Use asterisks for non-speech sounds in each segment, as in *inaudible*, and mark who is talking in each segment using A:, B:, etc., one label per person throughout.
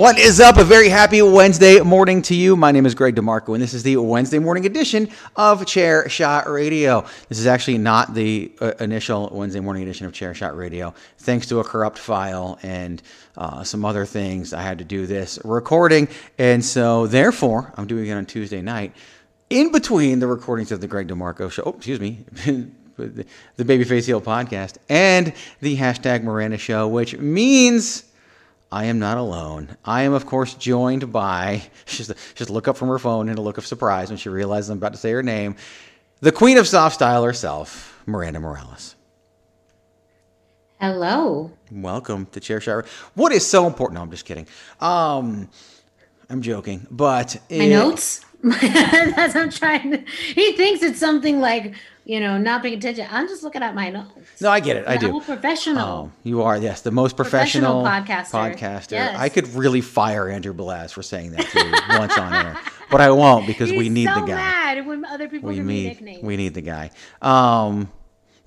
A: What is up? A very happy Wednesday morning to you. My name is Greg DeMarco, and this is the Wednesday morning edition of Chair Shot Radio. This is actually not the uh, initial Wednesday morning edition of Chair Shot Radio. Thanks to a corrupt file and uh, some other things, I had to do this recording, and so therefore, I'm doing it on Tuesday night in between the recordings of the Greg DeMarco show. Oh, excuse me. *laughs* the Babyface Heel podcast and the hashtag Miranda show, which means I am not alone. I am, of course, joined by, *laughs* she's just look up from her phone in a look of surprise when she realizes I'm about to say her name, the queen of soft style herself, Miranda Morales.
B: Hello.
A: Welcome to Chair Shower. What is so important? No, I'm just kidding. Um, I'm joking, but
B: my notes. *laughs* That's I'm trying. To, he thinks it's something like you know, not paying attention. I'm just looking at my notes.
A: No, I get it. I do.
B: I'm a professional.
A: Oh, you are, yes, the most professional,
B: professional podcaster.
A: podcaster. Yes. I could really fire Andrew Belaz for saying that too *laughs* once on air, but I won't because
B: He's
A: we need
B: so
A: the guy.
B: Mad when other people
A: we
B: give
A: need,
B: me nicknames.
A: We need the guy. Um,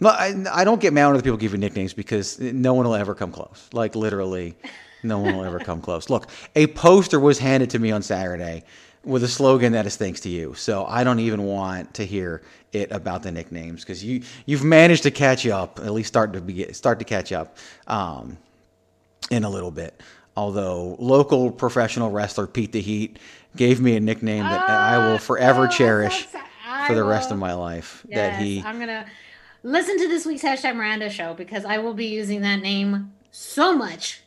A: no, I, I don't get mad when other people give you nicknames because no one will ever come close. Like literally, no one will ever come close. Look, a poster was handed to me on Saturday with a slogan that is thanks to you. So I don't even want to hear it about the nicknames because you you've managed to catch up, at least start to be, start to catch up um, in a little bit. Although local professional wrestler Pete the Heat gave me a nickname that oh, I will forever oh, cherish for the rest of my life.
B: Yes,
A: that he
B: I'm gonna listen to this week's hashtag Miranda show because I will be using that name so much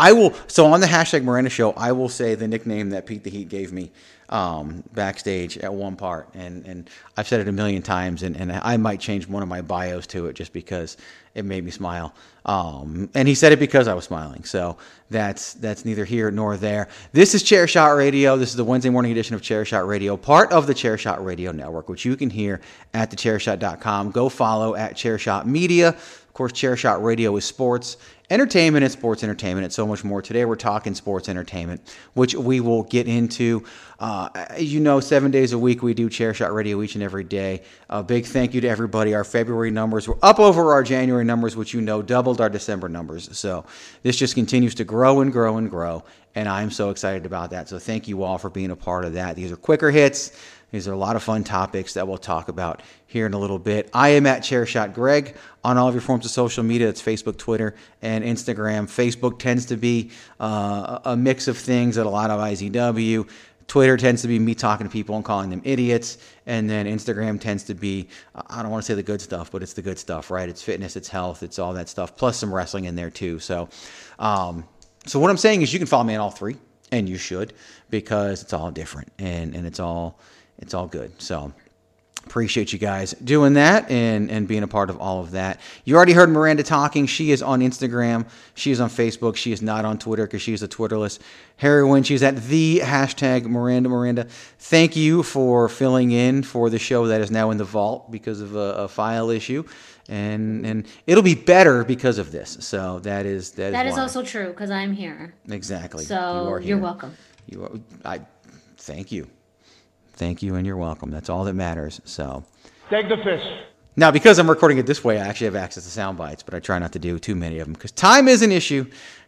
A: I will. So on the hashtag Miranda Show, I will say the nickname that Pete the Heat gave me um, backstage at one part, and and I've said it a million times, and, and I might change one of my bios to it just because it made me smile. Um, and he said it because I was smiling. So that's that's neither here nor there. This is Chair Shot Radio. This is the Wednesday morning edition of Chair Shot Radio, part of the Chair Shot Radio Network, which you can hear at thechairshot.com. Go follow at Chairshot Media. Of course, Chair Shot Radio is sports entertainment and sports entertainment and so much more. Today we're talking sports entertainment, which we will get into. Uh, as you know, seven days a week we do Chair Shot Radio each and every day. A big thank you to everybody. Our February numbers were up over our January numbers, which you know doubled our December numbers. So this just continues to grow and grow and grow, and I'm so excited about that. So thank you all for being a part of that. These are quicker hits. These are a lot of fun topics that we'll talk about here in a little bit. I am at Chairshot Greg on all of your forms of social media. It's Facebook, Twitter, and Instagram. Facebook tends to be uh, a mix of things at a lot of IZW. Twitter tends to be me talking to people and calling them idiots, and then Instagram tends to be I don't want to say the good stuff, but it's the good stuff, right? It's fitness, it's health, it's all that stuff, plus some wrestling in there too. So, um, so what I'm saying is you can follow me on all three, and you should because it's all different and and it's all it's all good. So appreciate you guys doing that and and being a part of all of that. You already heard miranda talking. She is on instagram. She is on facebook. She is not on twitter because she's a twitterless. Heroine she's at the hashtag miranda. Miranda thank you for filling in for the show that is now in the vault because of a, a file issue. And and it'll be better because of this. So that is that,
B: That
A: is,
B: is also true because I'm here.
A: exactly.
B: So
A: You are
B: you're welcome.
A: You are, I thank you. Thank you and you're welcome. That's all that matters. So
C: Take the fish.
A: now because I'm recording it this way, I actually have access to sound bites, but I try not to do too many of them because time is an issue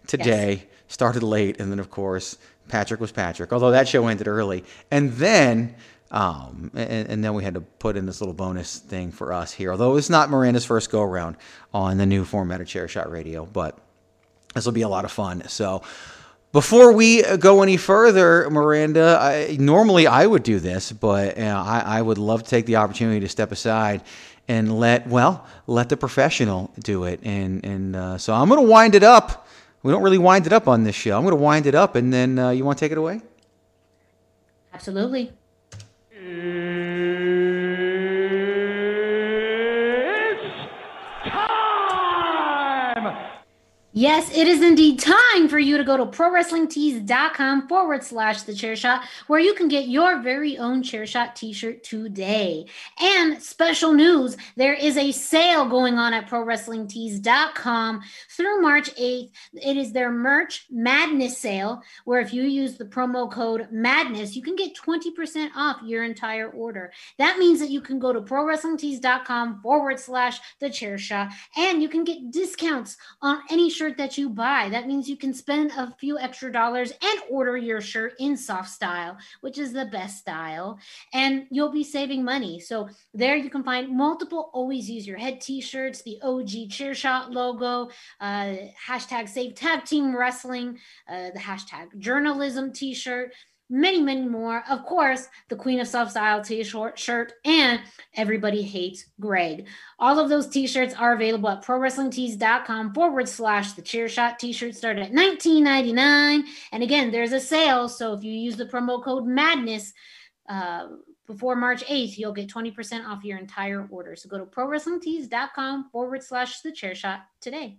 A: today. Started late, and then of course Patrick was Patrick. Although that show ended early, and then um, and, and then we had to put in this little bonus thing for us here. Although it's not Miranda's first go around on the new format of Chair Shot Radio, but this will be a lot of fun. So before we go any further, Miranda, I, normally I would do this, but uh, I, I would love to take the opportunity to step aside and let well let the professional do it. And and uh, so I'm going to wind it up. We don't really wind it up on this show. I'm going to wind it up, and then uh, you want to take it away?
B: Absolutely.
C: It's time!
B: Yes, it is indeed time for you to go to prowrestlingtees.com forward slash the chair shot, where you can get your very own chair shot t shirt today. And special news there is a sale going on at prowrestlingtees.com through March 8th. It is their merch madness sale, where if you use the promo code madness, you can get 20% off your entire order. That means that you can go to prowrestlingtees.com forward slash the chair shot and you can get discounts on any shirt that you buy. That means you can spend a few extra dollars and order your shirt in soft style, which is the best style, and you'll be saving money. So there you can find multiple always use your head t-shirts, the OG chair shot logo, uh, hashtag save tag team wrestling, uh, the hashtag journalism t-shirt many, many more. Of course, the Queen of Soft Style t-shirt shirt and Everybody Hates Greg. All of those t-shirts are available at prowrestlingtees.com forward slash the chair shot t-shirts start at $19.99. And again, there's a sale. So if you use the promo code madness, uh, before March 8th, you'll get 20% off your entire order. So go to prowrestlingtees.com forward slash the chair shot today.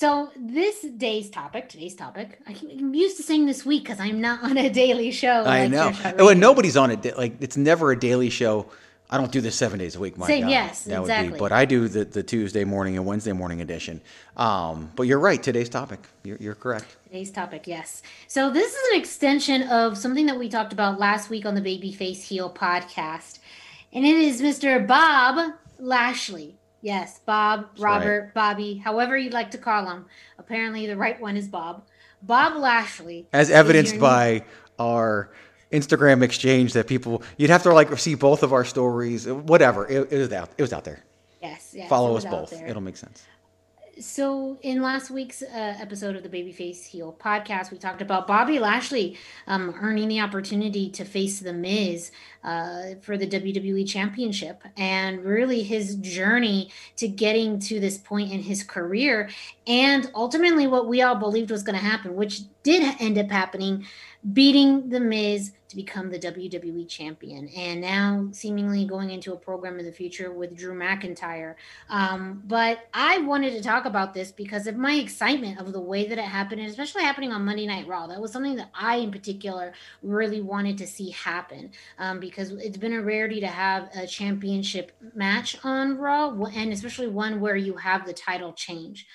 B: So this day's topic, today's topic, I'm used to saying this week because I'm not on a daily show.
A: I
B: like
A: know. Oh, and nobody's on it. Like it's never a daily show. I don't do this seven days a week. My
B: Same,
A: God,
B: yes,
A: that would
B: exactly.
A: be. But I do the, the Tuesday morning and Wednesday morning edition. Um, but you're right. Today's topic. You're, you're correct.
B: Today's topic, yes. So this is an extension of something that we talked about last week on the Babyface Heel podcast, and it is Mr. Bob Lashley. Yes, Bob, Robert, Bobby, however you'd like to call him. Apparently, the right one is Bob. Bob Lashley,
A: As evidenced by our Instagram exchange that people you'd have to like see both of our stories. Whatever. It, it was out. It was out there.
B: yes, yes,
A: Follow us both. It'll make sense.
B: So, in last week's uh, episode of the Babyface Heel podcast, we talked about Bobby Lashley um, earning the opportunity to face The Miz uh, for the WWE Championship and really his journey to getting to this point in his career. And ultimately, what we all believed was going to happen, which did end up happening, beating The Miz to become the WWE champion. And now, seemingly going into a program in the future with Drew McIntyre. Um, but I wanted to talk about this because of my excitement of the way that it happened, and especially happening on Monday Night Raw. That was something that I, in particular, really wanted to see happen um, because it's been a rarity to have a championship match on Raw, and especially one where you have the title change.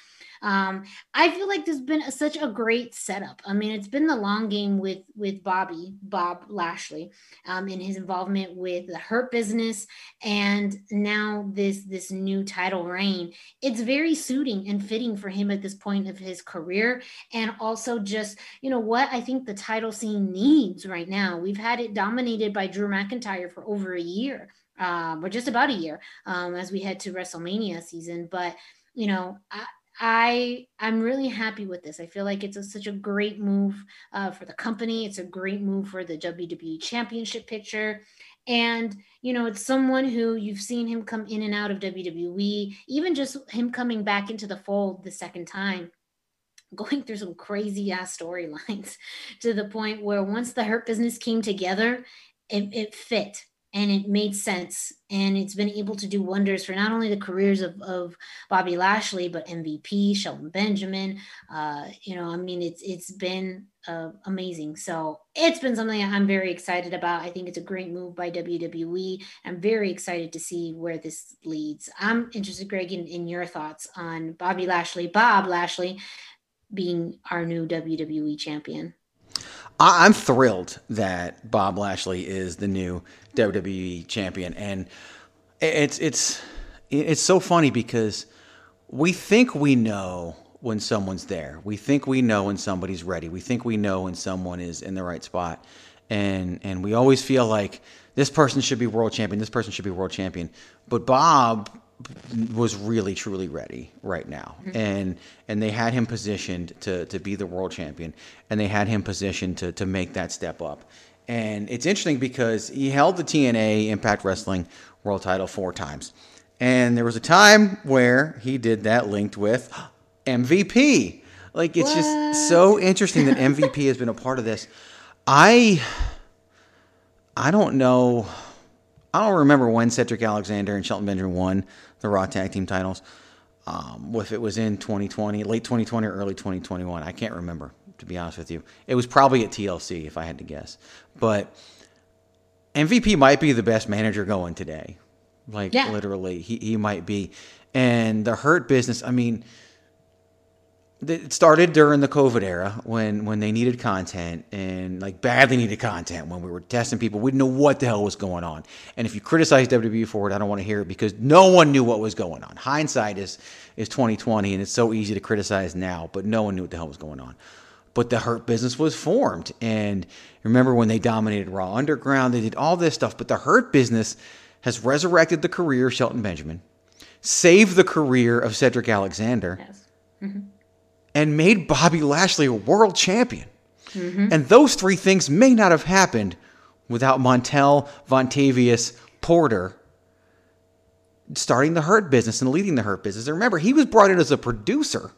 B: Um, I feel like there's been a, such a great setup. I mean, it's been the long game with with Bobby Bob Lashley, um, in his involvement with the Hurt Business, and now this this new title reign. It's very suiting and fitting for him at this point of his career, and also just you know what I think the title scene needs right now. We've had it dominated by Drew McIntyre for over a year um, or just about a year um, as we head to WrestleMania season. But you know, I, I I'm really happy with this. I feel like it's a, such a great move uh, for the company. It's a great move for the WWE Championship picture. And you know, it's someone who you've seen him come in and out of WWE, even just him coming back into the fold the second time *laughs* going through some crazy ass storylines *laughs* to the point where once the hurt business came together, it, it fit and it made sense. And it's been able to do wonders for not only the careers of, of bobby lashley but mvp shelton benjamin. Uh, you know i mean it's it's been uh, amazing. So it's been something i'm very excited about. I think it's a great move by wwe i'm very excited to see where this leads. I'm interested greg in, in your thoughts on bobby lashley bob lashley being our new wwe champion
A: I'm thrilled that Bob Lashley is the new WWE champion, and it's it's it's so funny because we think we know when someone's there. We think we know when somebody's ready. We think we know when someone is in the right spot, and and we always feel like this person should be world champion. This person should be world champion. But Bob was really truly ready right now. Mm-hmm. and and they had him positioned to to be the world champion and they had him positioned to to make that step up. And it's interesting because he held the TNA Impact Wrestling world title four times. And there was a time where he did that linked with *gasps* MVP like it's what? just so interesting that *laughs* MVP has been a part of this. I I don't know. I don't remember when Cedric Alexander and Shelton Benjamin won the Raw Tag Team titles. Um, if it was in 2020, late 2020 or early 2021, I can't remember to be honest with you. It was probably at TLC if I had to guess. But MVP might be the best manager going today. Like yeah. literally, he he might be. And the hurt business, I mean, it started during the COVID era when when they needed content and like badly needed content when we were testing people. We didn't know what the hell was going on. And if you criticize WWE for it, I don't want to hear it because no one knew what was going on. Hindsight is is 2020 and it's so easy to criticize now, but no one knew what the hell was going on. But the Hurt business was formed. And remember when they dominated Raw Underground, they did all this stuff, but the Hurt business has resurrected the career of Shelton Benjamin, saved the career of Cedric Alexander. Yes. Mm-hmm and made Bobby Lashley a world champion. Mm-hmm. And those three things may not have happened without Montel Vontavious Porter starting the Hurt business and leading the Hurt business. And remember, he was brought in as a producer,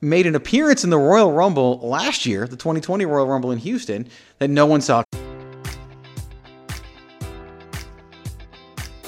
A: made an appearance in the Royal Rumble last year, the 2020 Royal Rumble in Houston, that no one saw.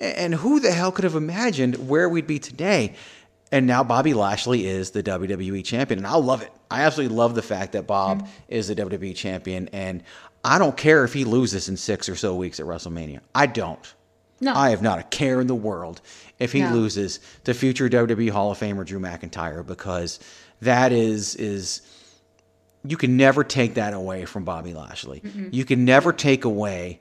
A: And who the hell could have imagined where we'd be today? And now Bobby Lashley is the WWE champion. And I love it. I absolutely love the fact that Bob mm-hmm. is the WWE champion. And I don't care if he loses in six or so weeks at WrestleMania. I don't. No. I have not a care in the world if he no. loses to future WWE Hall of Famer Drew McIntyre because that is is you can never take that away from Bobby Lashley. Mm-hmm. You can never take away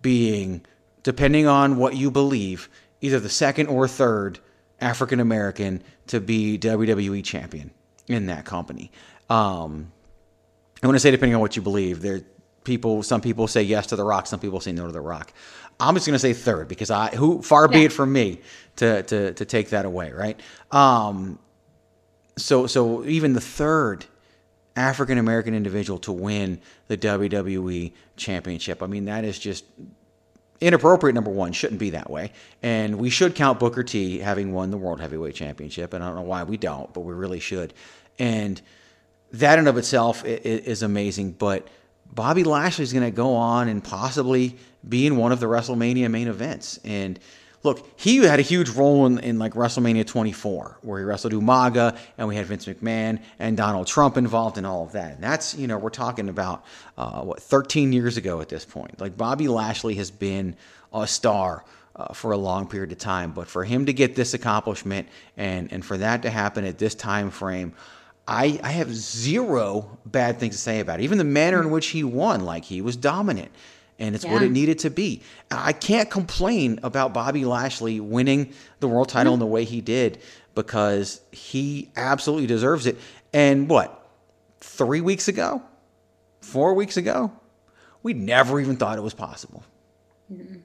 A: being depending on what you believe, either the second or third African American to be WWE champion in that company. Um, I want to say depending on what you believe, there people some people say yes to the rock some people say no to the rock. I'm just going to say third because i who far be it from me to to to take that away right? Um so so even the third african american individual to win the wwe championship i mean that is just inappropriate number one shouldn't be that way. And we should count booker t having won the world heavyweight championship and i don't know why we don't but we really should. And that in of itself is amazing but bobby lashley is going to go on and possibly be in one of the wrestlemania main events. And look he had a huge role in, in like wrestlemania 24 where he wrestled umaga and we had vince mcmahon and donald trump involved in all of that. And that's you know we're talking about uh, what 13 years ago at this point. Like bobby lashley has been a star uh, for a long period of time. But for him to get this accomplishment and and for that to happen at this time frame I, I have zero bad things to say about it. Even the manner in which he won, like he was dominant and it's yeah. what it needed to be. I can't complain about Bobby Lashley winning the world title mm-hmm. in the way he did because he absolutely deserves it. And what, three weeks ago, four weeks ago, we never even thought it was possible.
B: Mm-hmm.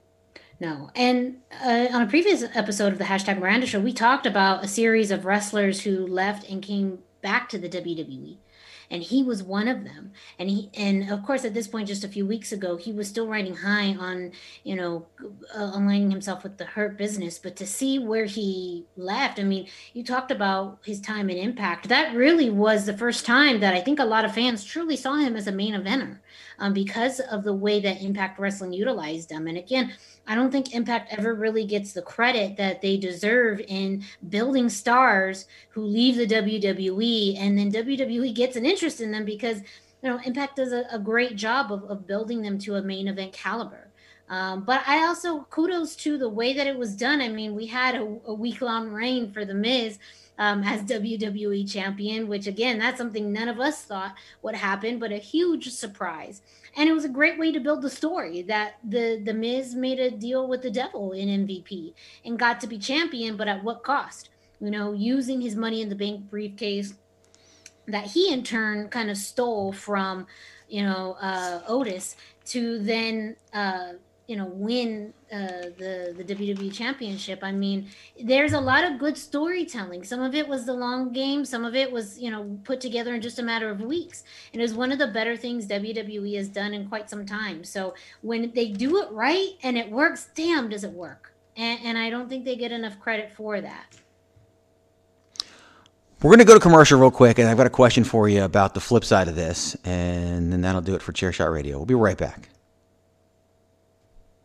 B: No. And uh, on a previous episode of the hashtag Miranda Show, we talked about a series of wrestlers who left and came back to the WWE and he was one of them. And he and of course at this point just a few weeks ago he was still riding high on you know uh, aligning himself with the hurt business. But to see where he left i mean you talked about his time and impact. That really was the first time that i think a lot of fans truly saw him as a main eventer um, because of the way that impact wrestling utilized them. and again I don't think Impact ever really gets the credit that they deserve in building stars who leave the WWE and then WWE gets an interest in them because you know Impact does a, a great job of, of building them to a main event caliber. Um, but I also kudos to the way that it was done. I mean, we had a, a week long reign for The Miz um, as WWE champion, which again, that's something none of us thought would happen, but a huge surprise and it was a great way to build the story that the the Miz made a deal with the devil in MVP and got to be champion, but at what cost? You know, using his money in the bank briefcase that he in turn kind of stole from, you know, uh, Otis to then uh, you know win uh, the the WWE Championship. I mean, there's a lot of good storytelling. Some of it was the long game. Some of it was you know put together in just a matter of weeks. And it was one of the better things WWE has done in quite some time. So when they do it right and it works, damn, does it work? And, and I don't think they get enough credit for that.
A: We're going to go to commercial real quick, and I've got a question for you about the flip side of this, and then that'll do it for Chairshot Radio. We'll be right back.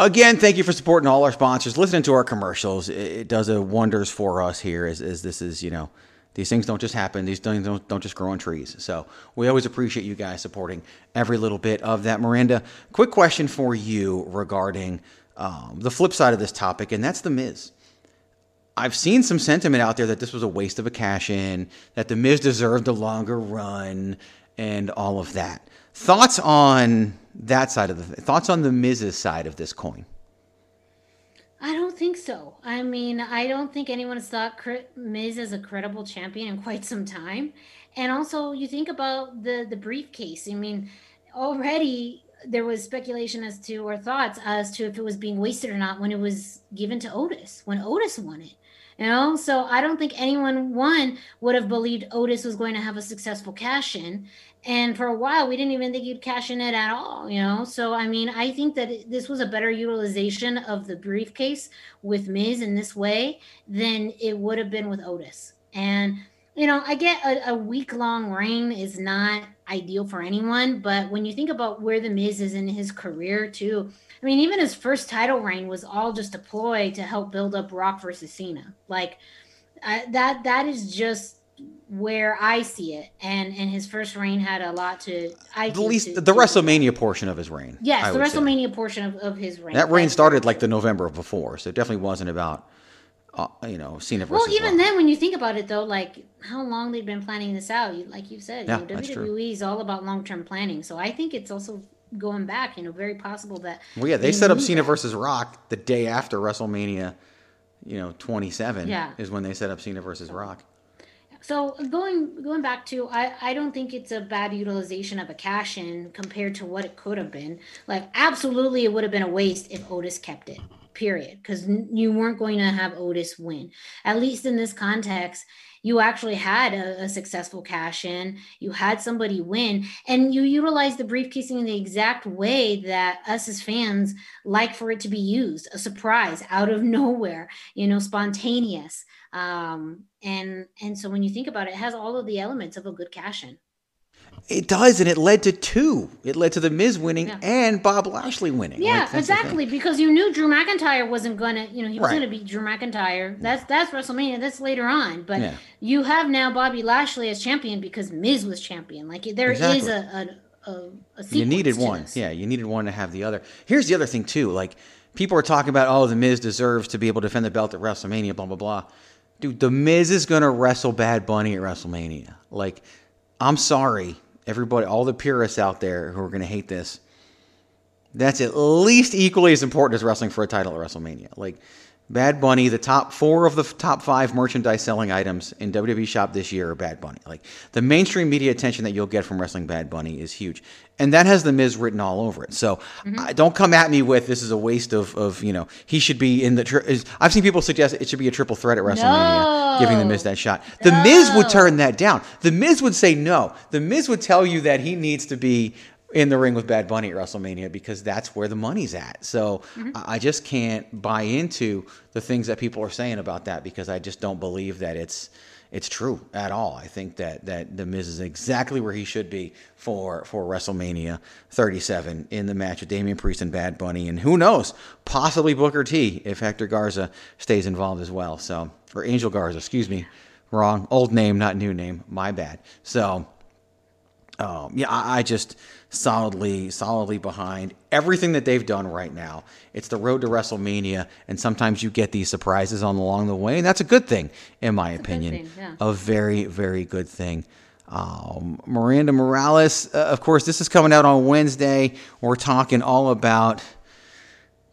A: Again, thank you for supporting all our sponsors. Listening to our commercials, it, does a wonders for us here. As, as this is, you know, these things don't just happen. These things don't, don't just grow on trees. So we always appreciate you guys supporting every little bit of that. Miranda, quick question for you regarding um, the flip side of this topic, and that's the Miz. I've seen some sentiment out there that this was a waste of a cash in, that the Miz deserved a longer run, and all of that. Thoughts on that side of the thoughts on the Miz's side of this coin?
B: I don't think so. I mean, I don't think anyone has thought Miz as a credible champion in quite some time. And also, you think about the the briefcase. I mean, already there was speculation as to or thoughts as to if it was being wasted or not when it was given to Otis when Otis won it. You know, so I don't think anyone one would have believed Otis was going to have a successful cash in. And for a while, we didn't even think you'd cash in it at all, you know? So, I mean, I think that this was a better utilization of the briefcase with Miz in this way than it would have been with Otis. And, you know, I get a, a week long reign is not ideal for anyone, but when you think about where the Miz is in his career, too, I mean, even his first title reign was all just a ploy to help build up Rock versus Cena. Like, I, that that is just where I see it, and and his first reign had a lot to. I
A: at least to, the to, WrestleMania portion of his reign.
B: Yes, I the WrestleMania say. portion of, of his reign.
A: That reign started like the November before, so it definitely wasn't about. Uh, you know, Cena versus.
B: Well, even then, when you think about it, though, like how long they've been planning this out, you, like you said,
A: yeah,
B: you know, WWE is all about long term planning. So I think it's also going back. You know, very possible that.
A: Well, yeah, they set up Cena that. versus Rock the day after WrestleMania. You know, 27
B: yeah.
A: is when they set up Cena versus Rock.
B: So going going back to I I don't think it's a bad utilization of a cash in compared to what it could have been. Like absolutely it would have been a waste if Otis kept it. Period. Because you weren't going to have Otis win. At least in this context, you actually had a, a, successful cash in, you had somebody win, and you utilized the briefcasing in the exact way that us as fans like for it to be used a surprise out of *laughs* nowhere, you know, spontaneous. Um, and and so when you think about it, it has all of the elements of a good cash in.
A: It does, and it led to two. It led to the Miz winning yeah. and Bob Lashley winning.
B: Yeah, like, exactly. Because you knew Drew McIntyre wasn't gonna, you know, he was right. gonna beat Drew McIntyre. That's that's WrestleMania. That's later on. But yeah. you have now Bobby Lashley as champion because Miz was champion. Like there exactly. is a, a, a, a
A: you needed one.
B: This.
A: Yeah, you needed one to have the other. Here's the other thing too. Like people are talking about, oh, the Miz deserves to be able to defend the belt at WrestleMania. Blah blah blah. Dude, the Miz is gonna wrestle Bad Bunny at WrestleMania. Like, I'm sorry, everybody, all the purists out there who are gonna hate this. That's at least equally as important as wrestling for a title at WrestleMania. Like, Bad Bunny, the top four of the top five merchandise selling items in WWE Shop this year are Bad Bunny. Like the mainstream media attention that you'll get from wrestling Bad Bunny is huge, and that has the Miz written all over it. So mm-hmm. uh, don't come at me with this is a waste of, of you know he should be in the. Tri- is, I've seen people suggest it should be a triple threat at WrestleMania, no. giving the Miz that shot. The no. Miz would turn that down. The Miz would say no. The Miz would tell you that he needs to be in the ring with Bad Bunny at WrestleMania because that's where the money's at. So mm-hmm. I just can't buy into the things that people are saying about that because I just don't believe that it's it's true at all. I think that that the Miz is exactly where he should be for for WrestleMania 37 in the match with Damian Priest and Bad Bunny, and who knows, possibly Booker T if Hector Garza stays involved as well. So or Angel Garza, excuse me, wrong, old name, not new name, my bad. So um, yeah, I, I just solidly, solidly behind everything that they've done right now. It's the road to WrestleMania, and sometimes you get these surprises on along the way, and that's a good thing, in my that's opinion. A, thing, yeah. a, very, very good thing. Um, Miranda Morales, uh, of course, this is coming out on Wednesday. We're talking all about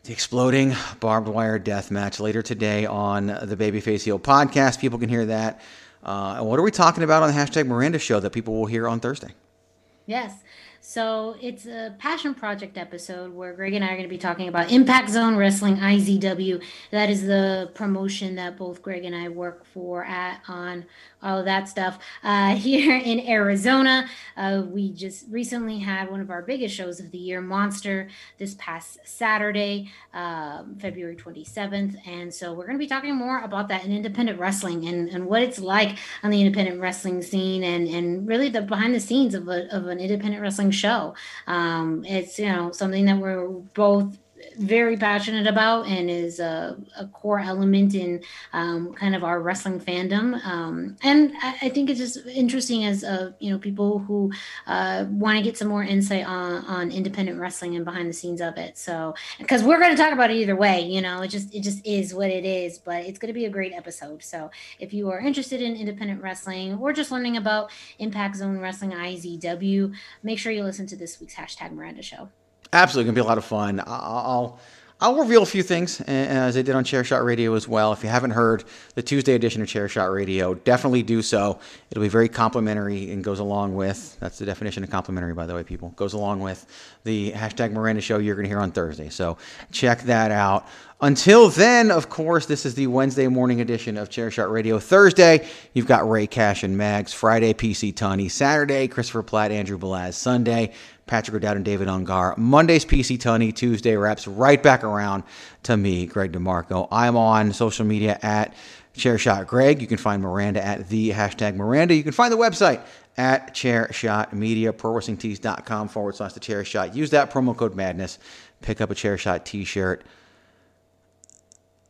A: the exploding barbed wire death match later today on the Babyface Heel podcast. People can hear that. Uh, and what are we talking about on the hashtag Miranda show that people will hear on Thursday?
B: Yes. So it's a passion project episode where Greg and I are going to be talking about Impact Zone Wrestling IZW. That is the promotion that both Greg and I work for at on all of that stuff. Uh, *laughs* here in Arizona, uh, we just recently had one of our biggest shows of the year, Monster, this past Saturday, um, February 27th. And so we're going to be talking more about that in independent wrestling and, and what it's like on the independent wrestling scene and, and really the behind the scenes of, a, of an independent wrestling show. Um, it's, you know, something that we're both very passionate about and is a, a core element in um, kind of our wrestling fandom. Um, and I, I, think it's just interesting as uh, you know people who uh, want to get some more insight on on independent wrestling and behind the scenes of it. So because we're going to talk about it either way, you know, it just it just is what it is. But it's going to be a great episode. So if you are interested in independent wrestling or just learning about Impact Zone Wrestling IZW, make sure you listen to this week's hashtag Miranda Show.
A: Absolutely, gonna be a lot of fun. I'll I'll reveal a few things as I did on Chairshot Radio as well. If you haven't heard the Tuesday edition of Chairshot Radio, definitely do so. It'll be very complimentary and goes along with that's the definition of complimentary, by the way, people. Goes along with the hashtag Miranda show you're going to hear on Thursday. So check that out. Until then, of course, this is the Wednesday morning edition of Chairshot Radio. Thursday, you've got Ray Cash and Mags. Friday, PC Tunney. Saturday, Christopher Platt, Andrew Belaz. Sunday, Patrick O'Dowd and David Ungar. Monday's PC Tunney. Tuesday wraps right back around to me, Greg DeMarco. I'm on social media at Chairshot Greg. You can find Miranda at the hashtag Miranda. You can find the website at Chairshot Media, ProWrestlingTees.com forward slash the chair shot. Use that promo code madness. Pick up a Chairshot t shirt.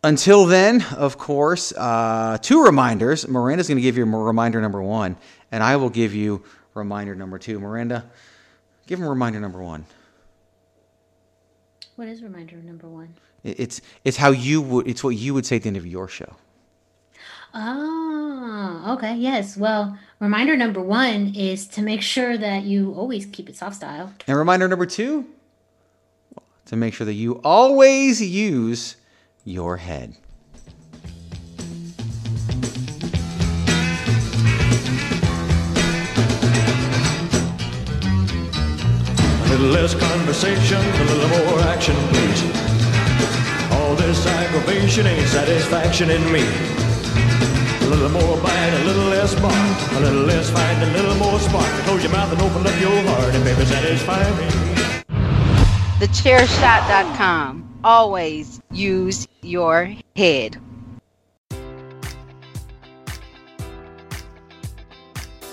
A: Until then, of course, uh, two reminders. Miranda's going to give you reminder number one, and I will give you reminder number two. Miranda, Give him reminder number one.
B: What is reminder number one?
A: It's it's how you would it's what you would say at the end of your show.
B: Oh, okay. Yes. Well, reminder number one is to make sure that you always keep it soft style.
A: And reminder number two, to make sure that you always use your head.
D: Little less conversation, a little more action, please. All this aggravation ain't satisfaction in me. A little more bite, a little less bark, a little less fight, a little more spark. Close your mouth and open up your heart, and baby, satisfy me.
E: TheChairShot.com. Always use your head.